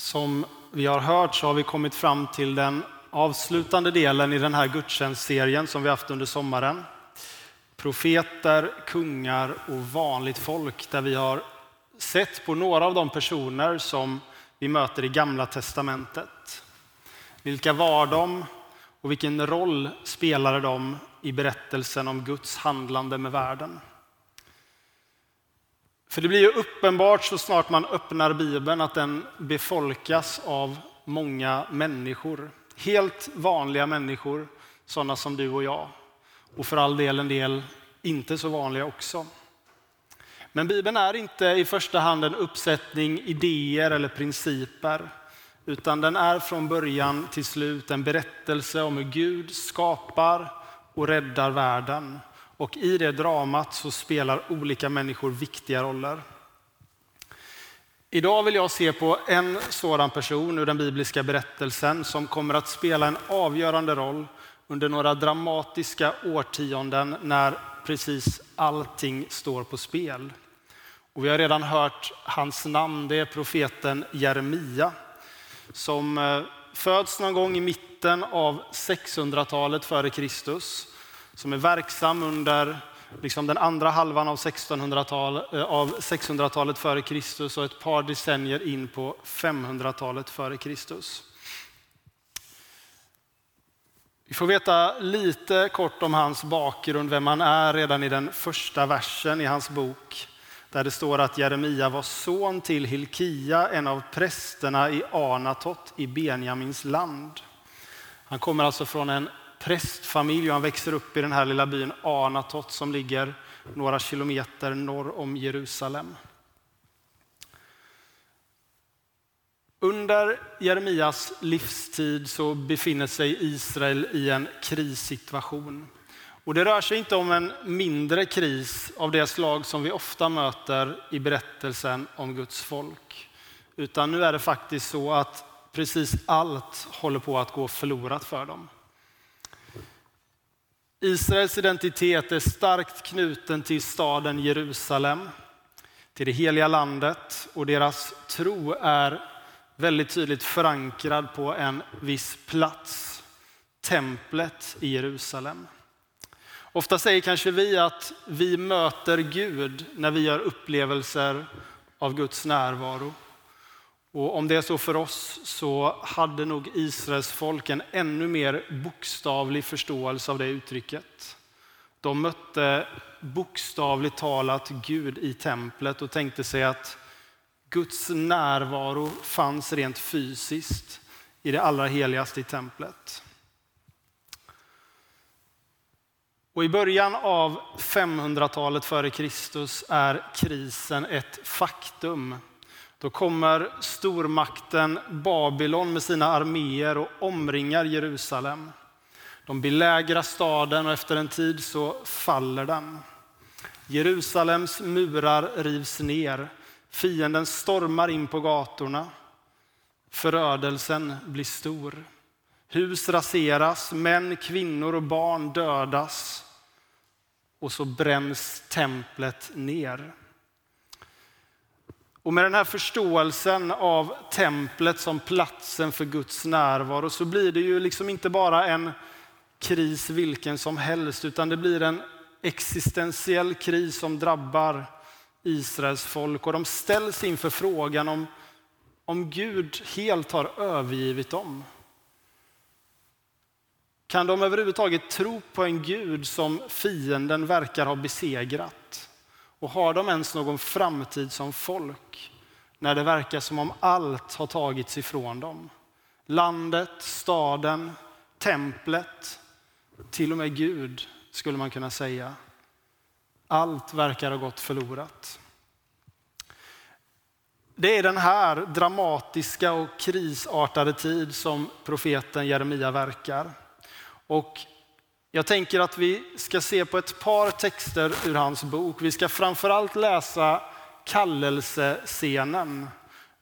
Som vi har hört så har vi kommit fram till den avslutande delen i den här gudstjänstserien som vi haft under sommaren. Profeter, kungar och vanligt folk där vi har sett på några av de personer som vi möter i Gamla testamentet. Vilka var de och vilken roll spelade de i berättelsen om Guds handlande med världen? För det blir ju uppenbart så snart man öppnar Bibeln att den befolkas av många människor. Helt vanliga människor, sådana som du och jag. Och för all del en del inte så vanliga också. Men Bibeln är inte i första hand en uppsättning idéer eller principer. Utan den är från början till slut en berättelse om hur Gud skapar och räddar världen. Och i det dramat så spelar olika människor viktiga roller. Idag vill jag se på en sådan person ur den bibliska berättelsen som kommer att spela en avgörande roll under några dramatiska årtionden när precis allting står på spel. Och vi har redan hört hans namn, det är profeten Jeremia som eh, föds någon gång i mitten av 600-talet före Kristus som är verksam under liksom den andra halvan av 1600-talet, eh, av 600-talet före Kristus och ett par decennier in på 500-talet före Kristus. Vi får veta lite kort om hans bakgrund, vem han är, redan i den första versen i hans bok. Där det står att Jeremia var son till Hilkia, en av prästerna i Anatot i Benjamins land. Han kommer alltså från en prästfamilj och han växer upp i den här lilla byn Anatot som ligger några kilometer norr om Jerusalem. Under Jeremias livstid så befinner sig Israel i en krissituation. Och det rör sig inte om en mindre kris av det slag som vi ofta möter i berättelsen om Guds folk. Utan nu är det faktiskt så att precis allt håller på att gå förlorat för dem. Israels identitet är starkt knuten till staden Jerusalem, till det heliga landet och deras tro är väldigt tydligt förankrad på en viss plats, templet i Jerusalem. Ofta säger kanske vi att vi möter Gud när vi gör upplevelser av Guds närvaro. Och om det är så för oss så hade nog Israels folk en ännu mer bokstavlig förståelse av det uttrycket. De mötte bokstavligt talat Gud i templet och tänkte sig att Guds närvaro fanns rent fysiskt i det allra heligaste i templet. Och I början av 500-talet före Kristus är krisen ett faktum. Då kommer stormakten Babylon med sina arméer och omringar Jerusalem. De belägrar staden och efter en tid så faller den. Jerusalems murar rivs ner. Fienden stormar in på gatorna. Förödelsen blir stor. Hus raseras, män, kvinnor och barn dödas. Och så bränns templet ner. Och med den här förståelsen av templet som platsen för Guds närvaro så blir det ju liksom inte bara en kris vilken som helst utan det blir en existentiell kris som drabbar Israels folk och de ställs inför frågan om, om Gud helt har övergivit dem. Kan de överhuvudtaget tro på en Gud som fienden verkar ha besegrat? Och har de ens någon framtid som folk när det verkar som om allt har tagits ifrån dem? Landet, staden, templet, till och med Gud skulle man kunna säga. Allt verkar ha gått förlorat. Det är den här dramatiska och krisartade tid som profeten Jeremia verkar. Och jag tänker att vi ska se på ett par texter ur hans bok. Vi ska framförallt läsa kallelsescenen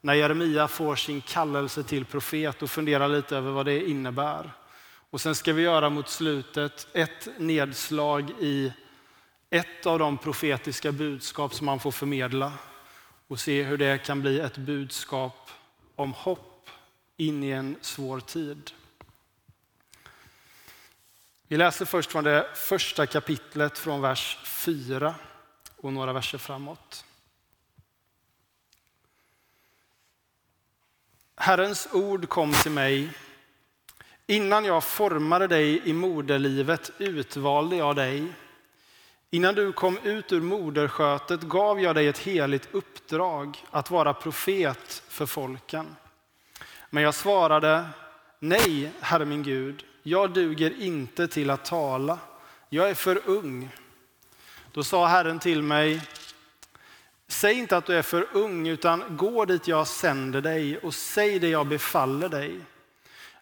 när Jeremia får sin kallelse till profet och fundera lite över vad det innebär. Och sen ska vi göra mot slutet ett nedslag i ett av de profetiska budskap som man får förmedla och se hur det kan bli ett budskap om hopp in i en svår tid. Vi läser först från det första kapitlet från vers 4 och några verser framåt. Herrens ord kom till mig. Innan jag formade dig i moderlivet utvalde jag dig. Innan du kom ut ur moderskötet gav jag dig ett heligt uppdrag att vara profet för folken. Men jag svarade, nej, Herre min Gud, jag duger inte till att tala. Jag är för ung. Då sa Herren till mig, säg inte att du är för ung, utan gå dit jag sänder dig och säg det jag befaller dig.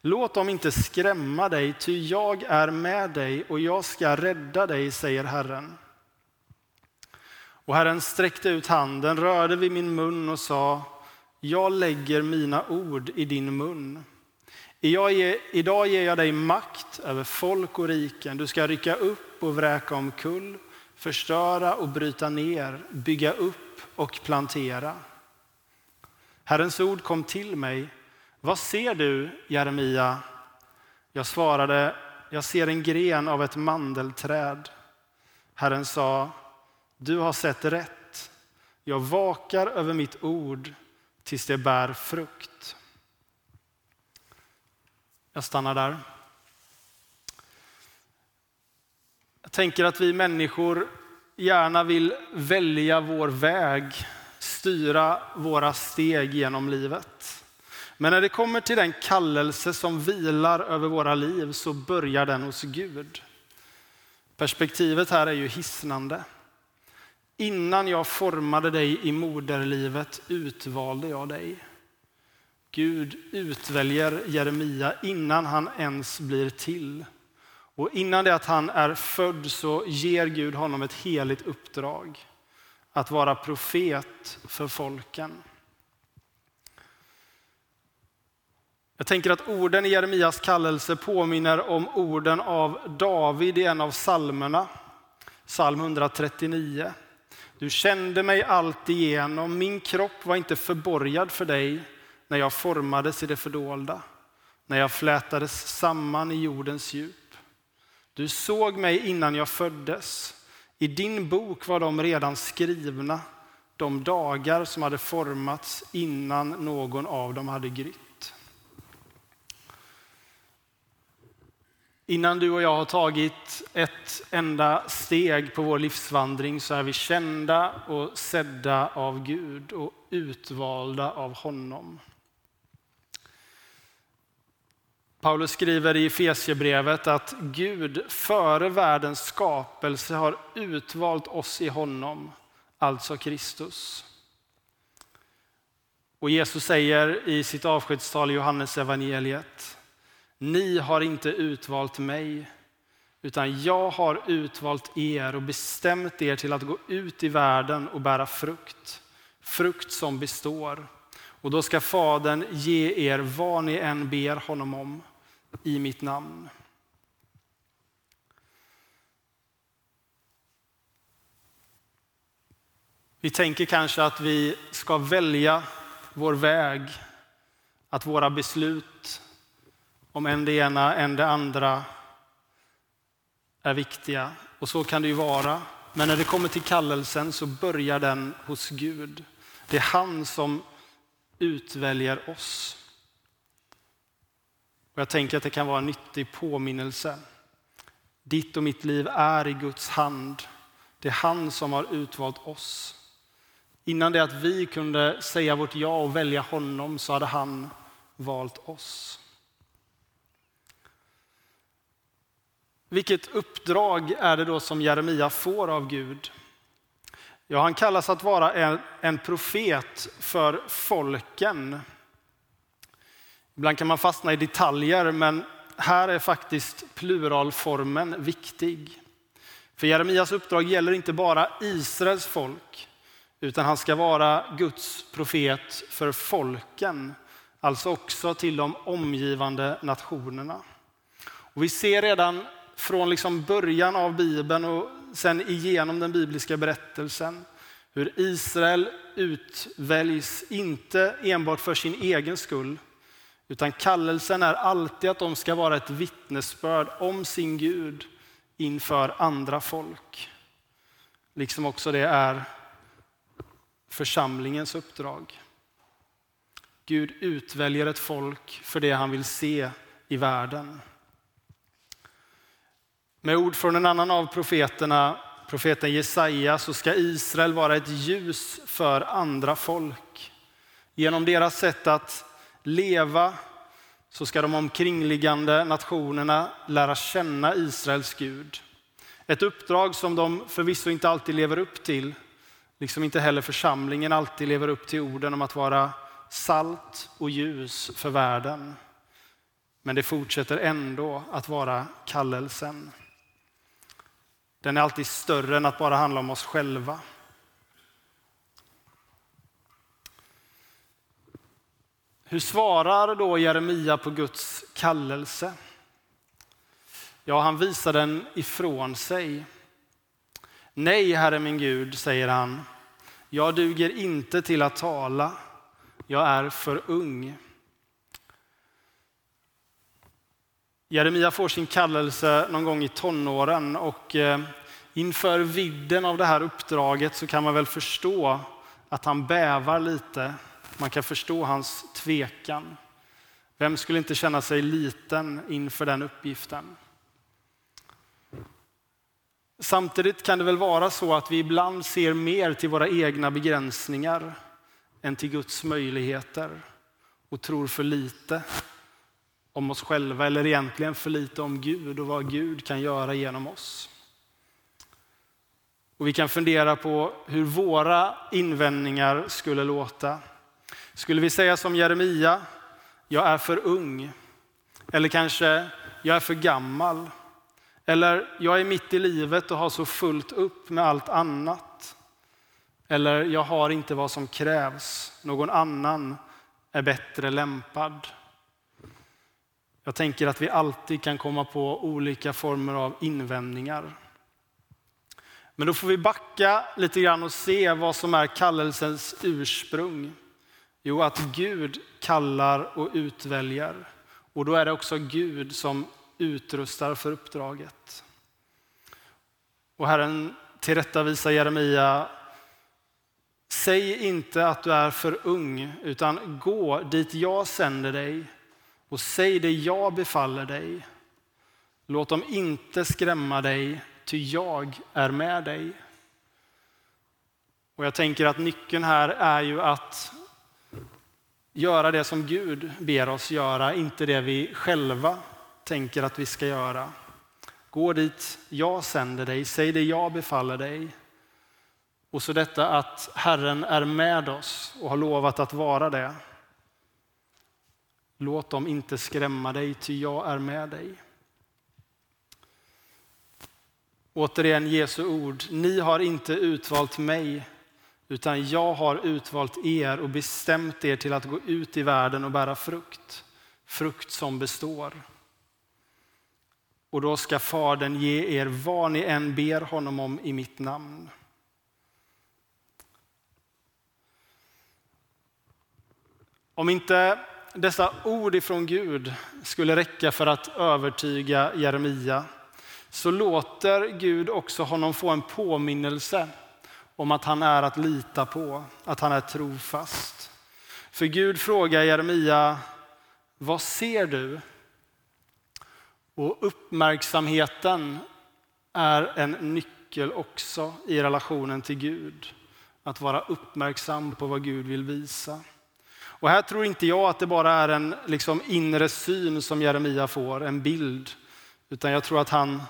Låt dem inte skrämma dig, ty jag är med dig och jag ska rädda dig, säger Herren. Och Herren sträckte ut handen, rörde vid min mun och sa, jag lägger mina ord i din mun. Idag ger jag dig makt över folk och riken. Du ska rycka upp och vräka omkull, förstöra och bryta ner, bygga upp och plantera. Herrens ord kom till mig. Vad ser du, Jeremia? Jag svarade, jag ser en gren av ett mandelträd. Herren sa, du har sett rätt. Jag vakar över mitt ord tills det bär frukt. Jag stannar där. Jag tänker att vi människor gärna vill välja vår väg, styra våra steg genom livet. Men när det kommer till den kallelse som vilar över våra liv så börjar den hos Gud. Perspektivet här är ju hisnande. Innan jag formade dig i moderlivet utvalde jag dig. Gud utväljer Jeremia innan han ens blir till. Och innan det att han är född så ger Gud honom ett heligt uppdrag. Att vara profet för folken. Jag tänker att orden i Jeremias kallelse påminner om orden av David i en av psalmerna, psalm 139. Du kände mig alltigenom, min kropp var inte förborgad för dig när jag formades i det fördolda, när jag flätades samman i jordens djup. Du såg mig innan jag föddes. I din bok var de redan skrivna, de dagar som hade formats innan någon av dem hade grytt. Innan du och jag har tagit ett enda steg på vår livsvandring så är vi kända och sedda av Gud och utvalda av honom. Paulus skriver i Efesierbrevet att Gud före världens skapelse har utvalt oss i honom, alltså Kristus. Och Jesus säger i sitt avskedstal i Johannes evangeliet ni har inte utvalt mig, utan jag har utvalt er och bestämt er till att gå ut i världen och bära frukt. Frukt som består. Och då ska Fadern ge er vad ni än ber honom om i mitt namn. Vi tänker kanske att vi ska välja vår väg, att våra beslut om än det ena, än det andra är viktiga. Och så kan det ju vara. Men när det kommer till kallelsen så börjar den hos Gud. Det är han som utväljer oss. Och jag tänker att det kan vara en nyttig påminnelse. Ditt och mitt liv är i Guds hand. Det är han som har utvalt oss. Innan det att vi kunde säga vårt ja och välja honom så hade han valt oss. Vilket uppdrag är det då som Jeremia får av Gud? Ja, han kallas att vara en, en profet för folken. Ibland kan man fastna i detaljer, men här är faktiskt pluralformen viktig. För Jeremias uppdrag gäller inte bara Israels folk, utan han ska vara Guds profet för folken, alltså också till de omgivande nationerna. Och vi ser redan från liksom början av Bibeln och sen igenom den bibliska berättelsen Hur Israel utväljs, inte enbart för sin egen skull, utan kallelsen är alltid att de ska vara ett vittnesbörd om sin Gud inför andra folk. Liksom också det är församlingens uppdrag. Gud utväljer ett folk för det han vill se i världen. Med ord från en annan av profeterna, profeten Jesaja, så ska Israel vara ett ljus för andra folk. Genom deras sätt att leva så ska de omkringliggande nationerna lära känna Israels Gud. Ett uppdrag som de förvisso inte alltid lever upp till, liksom inte heller församlingen alltid lever upp till orden om att vara salt och ljus för världen. Men det fortsätter ändå att vara kallelsen. Den är alltid större än att bara handla om oss själva. Hur svarar då Jeremia på Guds kallelse? Ja, han visar den ifrån sig. Nej, Herre min Gud, säger han, jag duger inte till att tala, jag är för ung. Jeremia får sin kallelse någon gång i tonåren och eh, inför vidden av det här uppdraget så kan man väl förstå att han bävar lite. Man kan förstå hans tvekan. Vem skulle inte känna sig liten inför den uppgiften? Samtidigt kan det väl vara så att vi ibland ser mer till våra egna begränsningar än till Guds möjligheter och tror för lite om oss själva eller egentligen för lite om Gud och vad Gud kan göra genom oss. Och vi kan fundera på hur våra invändningar skulle låta. Skulle vi säga som Jeremia, jag är för ung. Eller kanske, jag är för gammal. Eller, jag är mitt i livet och har så fullt upp med allt annat. Eller, jag har inte vad som krävs. Någon annan är bättre lämpad. Jag tänker att vi alltid kan komma på olika former av invändningar. Men då får vi backa lite grann och se vad som är kallelsens ursprung. Jo, att Gud kallar och utväljer. Och då är det också Gud som utrustar för uppdraget. Och Herren tillrättavisar Jeremia. Säg inte att du är för ung, utan gå dit jag sänder dig och säg det jag befaller dig. Låt dem inte skrämma dig, ty jag är med dig. Och jag tänker att nyckeln här är ju att göra det som Gud ber oss göra, inte det vi själva tänker att vi ska göra. Gå dit jag sänder dig, säg det jag befaller dig. Och så detta att Herren är med oss och har lovat att vara det. Låt dem inte skrämma dig, ty jag är med dig. Återigen Jesu ord. Ni har inte utvalt mig, utan jag har utvalt er och bestämt er till att gå ut i världen och bära frukt. Frukt som består. Och då ska Fadern ge er vad ni än ber honom om i mitt namn. Om inte dessa ord ifrån Gud skulle räcka för att övertyga Jeremia så låter Gud också honom få en påminnelse om att han är att lita på, att han är trofast. För Gud frågar Jeremia, vad ser du? Och uppmärksamheten är en nyckel också i relationen till Gud. Att vara uppmärksam på vad Gud vill visa. Och här tror inte jag att det bara är en liksom inre syn som Jeremia får, en bild. Utan jag tror att han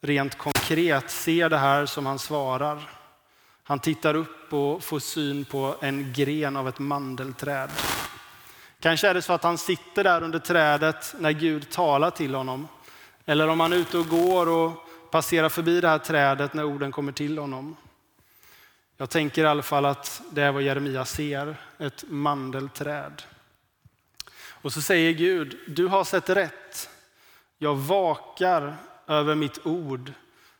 rent konkret ser det här som han svarar. Han tittar upp och får syn på en gren av ett mandelträd. Kanske är det så att han sitter där under trädet när Gud talar till honom. Eller om han är ute och går och passerar förbi det här trädet när orden kommer till honom. Jag tänker i alla fall att det är vad Jeremia ser, ett mandelträd. Och så säger Gud, du har sett rätt. Jag vakar över mitt ord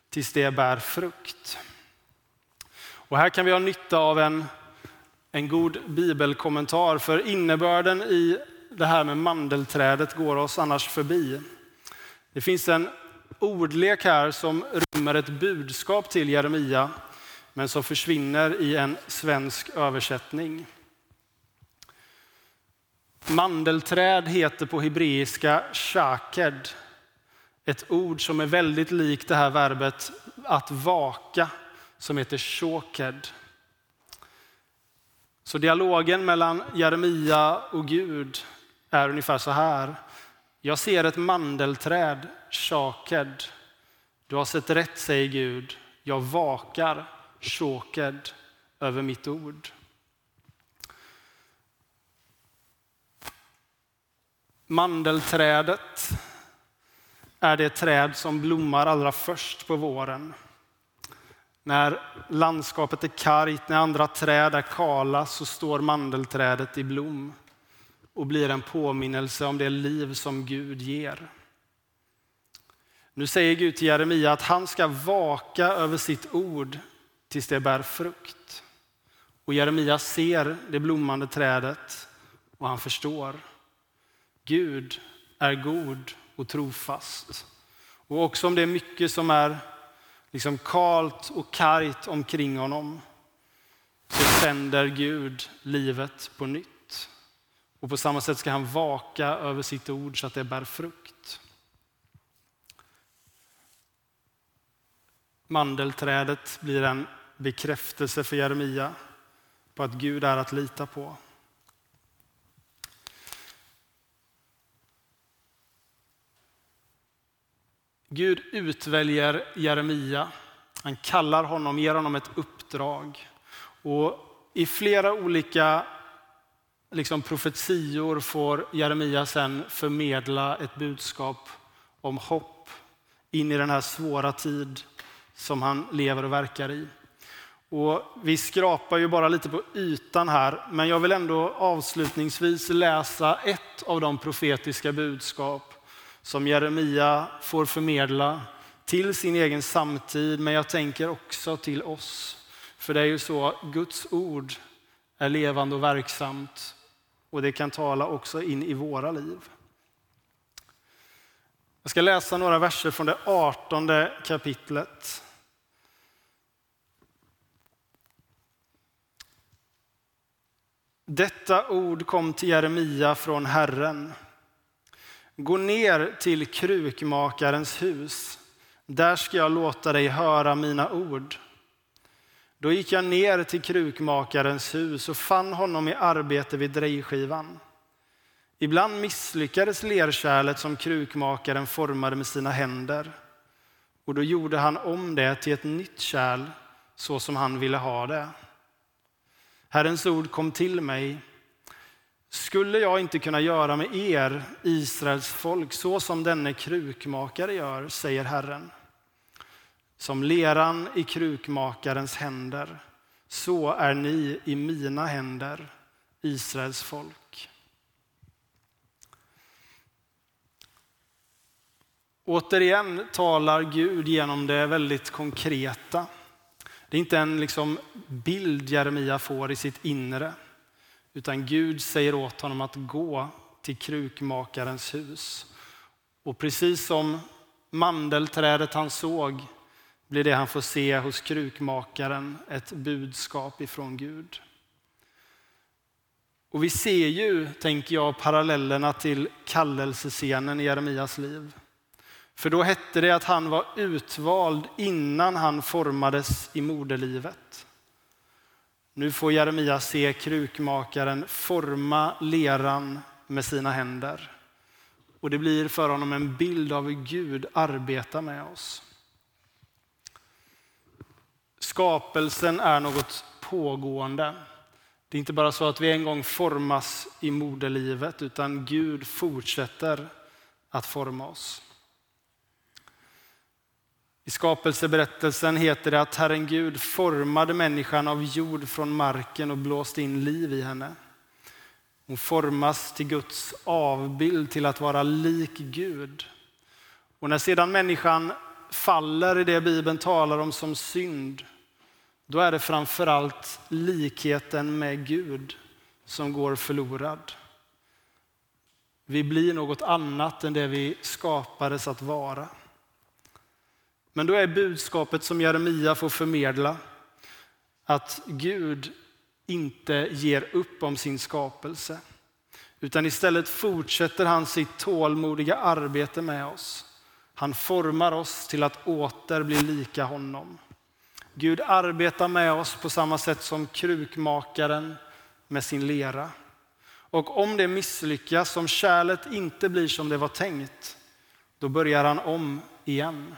tills det bär frukt. Och här kan vi ha nytta av en, en god bibelkommentar, för innebörden i det här med mandelträdet går oss annars förbi. Det finns en ordlek här som rymmer ett budskap till Jeremia, men som försvinner i en svensk översättning. Mandelträd heter på hebreiska shaked, ett ord som är väldigt likt det här verbet att vaka, som heter shoked. Så dialogen mellan Jeremia och Gud är ungefär så här. Jag ser ett mandelträd, Shoked. Du har sett rätt, säger Gud. Jag vakar, shoked, över mitt ord. Mandelträdet är det träd som blommar allra först på våren. När landskapet är kargt, när andra träd är kala, så står mandelträdet i blom och blir en påminnelse om det liv som Gud ger. Nu säger Gud till Jeremia att han ska vaka över sitt ord tills det bär frukt. Och Jeremia ser det blommande trädet och han förstår. Gud är god och trofast. Och också om det är mycket som är liksom kalt och kargt omkring honom så sänder Gud livet på nytt. Och på samma sätt ska han vaka över sitt ord så att det bär frukt. Mandelträdet blir en bekräftelse för Jeremia på att Gud är att lita på. Gud utväljer Jeremia. Han kallar honom, ger honom ett uppdrag. Och I flera olika liksom, profetior får Jeremia sen förmedla ett budskap om hopp in i den här svåra tid som han lever och verkar i. Och vi skrapar ju bara lite på ytan här, men jag vill ändå avslutningsvis läsa ett av de profetiska budskap som Jeremia får förmedla till sin egen samtid, men jag tänker också till oss. För det är ju så, Guds ord är levande och verksamt och det kan tala också in i våra liv. Jag ska läsa några verser från det artonde kapitlet. Detta ord kom till Jeremia från Herren. Gå ner till krukmakarens hus. Där ska jag låta dig höra mina ord. Då gick jag ner till krukmakarens hus och fann honom i arbete vid drejskivan. Ibland misslyckades lerkärlet som krukmakaren formade med sina händer och då gjorde han om det till ett nytt kärl så som han ville ha det. Herrens ord kom till mig skulle jag inte kunna göra med er, Israels folk, så som denne krukmakare gör, säger Herren. Som leran i krukmakarens händer, så är ni i mina händer, Israels folk. Återigen talar Gud genom det väldigt konkreta. Det är inte en liksom bild Jeremia får i sitt inre. Utan Gud säger åt honom att gå till krukmakarens hus. Och precis som mandelträdet han såg blir det han får se hos krukmakaren ett budskap ifrån Gud. Och vi ser ju, tänker jag, parallellerna till kallelsescenen i Jeremias liv. För då hette det att han var utvald innan han formades i moderlivet. Nu får Jeremia se krukmakaren forma leran med sina händer. Och det blir för honom en bild av hur Gud arbetar med oss. Skapelsen är något pågående. Det är inte bara så att vi en gång formas i moderlivet, utan Gud fortsätter att forma oss. I skapelseberättelsen heter det att Herren Gud formade människan av jord från marken och blåste in liv i henne. Hon formas till Guds avbild, till att vara lik Gud. Och när sedan människan faller i det Bibeln talar om som synd, då är det framförallt likheten med Gud som går förlorad. Vi blir något annat än det vi skapades att vara. Men då är budskapet som Jeremia får förmedla att Gud inte ger upp om sin skapelse. Utan istället fortsätter han sitt tålmodiga arbete med oss. Han formar oss till att åter bli lika honom. Gud arbetar med oss på samma sätt som krukmakaren med sin lera. Och om det misslyckas, om kärlet inte blir som det var tänkt, då börjar han om igen.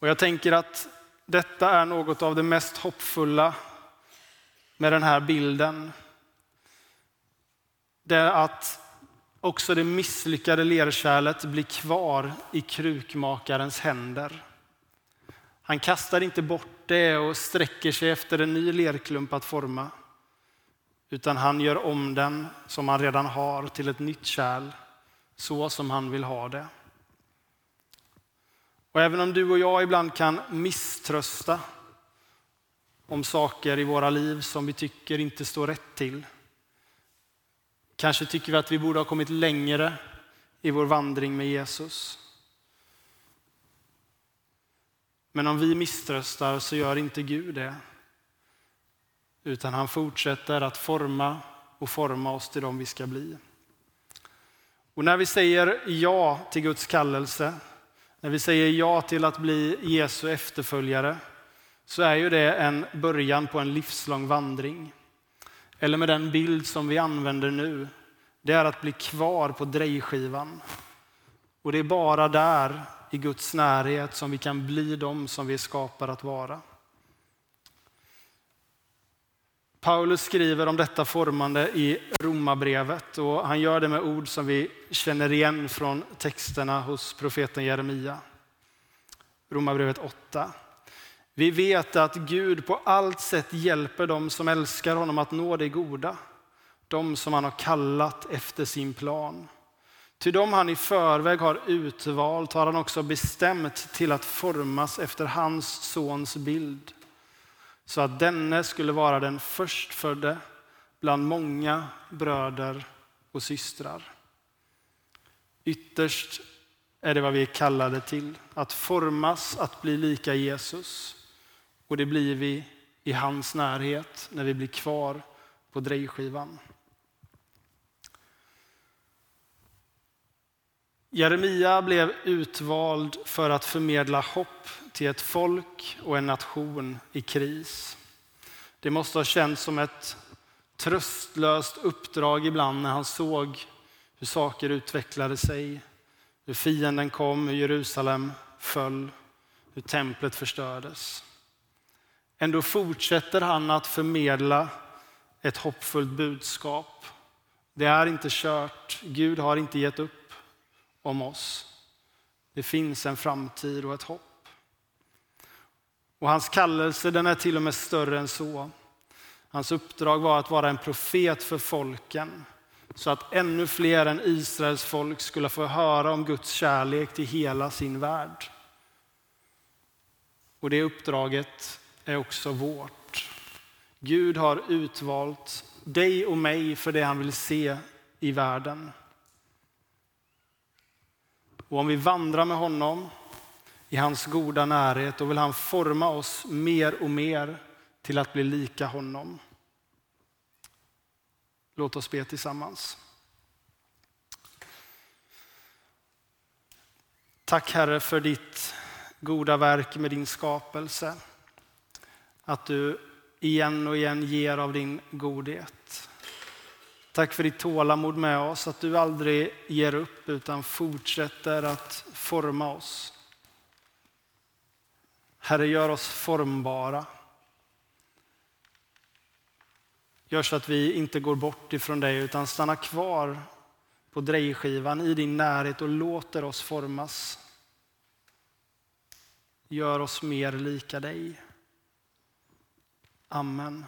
Och jag tänker att detta är något av det mest hoppfulla med den här bilden. Det är att också det misslyckade lerkärlet blir kvar i krukmakarens händer. Han kastar inte bort det och sträcker sig efter en ny lerklump att forma. Utan han gör om den som han redan har till ett nytt kärl, så som han vill ha det. Och även om du och jag ibland kan misströsta om saker i våra liv som vi tycker inte står rätt till. Kanske tycker vi att vi borde ha kommit längre i vår vandring med Jesus. Men om vi misströstar så gör inte Gud det. Utan han fortsätter att forma och forma oss till de vi ska bli. Och när vi säger ja till Guds kallelse, när vi säger ja till att bli Jesu efterföljare, så är ju det en början på en livslång vandring. Eller med den bild som vi använder nu, det är att bli kvar på drejskivan. Och det är bara där i Guds närhet som vi kan bli de som vi är skapade att vara. Paulus skriver om detta formande i Romarbrevet och han gör det med ord som vi känner igen från texterna hos profeten Jeremia. Romarbrevet 8. Vi vet att Gud på allt sätt hjälper dem som älskar honom att nå det goda, de som han har kallat efter sin plan. Till dem han i förväg har utvalt har han också bestämt till att formas efter hans sons bild. Så att denne skulle vara den förstfödde bland många bröder och systrar. Ytterst är det vad vi är kallade till, att formas, att bli lika Jesus. Och det blir vi i hans närhet när vi blir kvar på drejskivan. Jeremia blev utvald för att förmedla hopp till ett folk och en nation i kris. Det måste ha känts som ett tröstlöst uppdrag ibland när han såg hur saker utvecklade sig, hur fienden kom, hur Jerusalem föll, hur templet förstördes. Ändå fortsätter han att förmedla ett hoppfullt budskap. Det är inte kört, Gud har inte gett upp om oss. Det finns en framtid och ett hopp. Och hans kallelse den är till och med större än så. Hans uppdrag var att vara en profet för folken så att ännu fler än Israels folk skulle få höra om Guds kärlek till hela sin värld. Och det uppdraget är också vårt. Gud har utvalt dig och mig för det han vill se i världen. Och om vi vandrar med honom i hans goda närhet, och vill han forma oss mer och mer till att bli lika honom. Låt oss be tillsammans. Tack Herre för ditt goda verk med din skapelse. Att du igen och igen ger av din godhet. Tack för ditt tålamod med oss, att du aldrig ger upp utan fortsätter att forma oss. Herre, gör oss formbara. Gör så att vi inte går bort ifrån dig utan stannar kvar på drejskivan i din närhet och låter oss formas. Gör oss mer lika dig. Amen.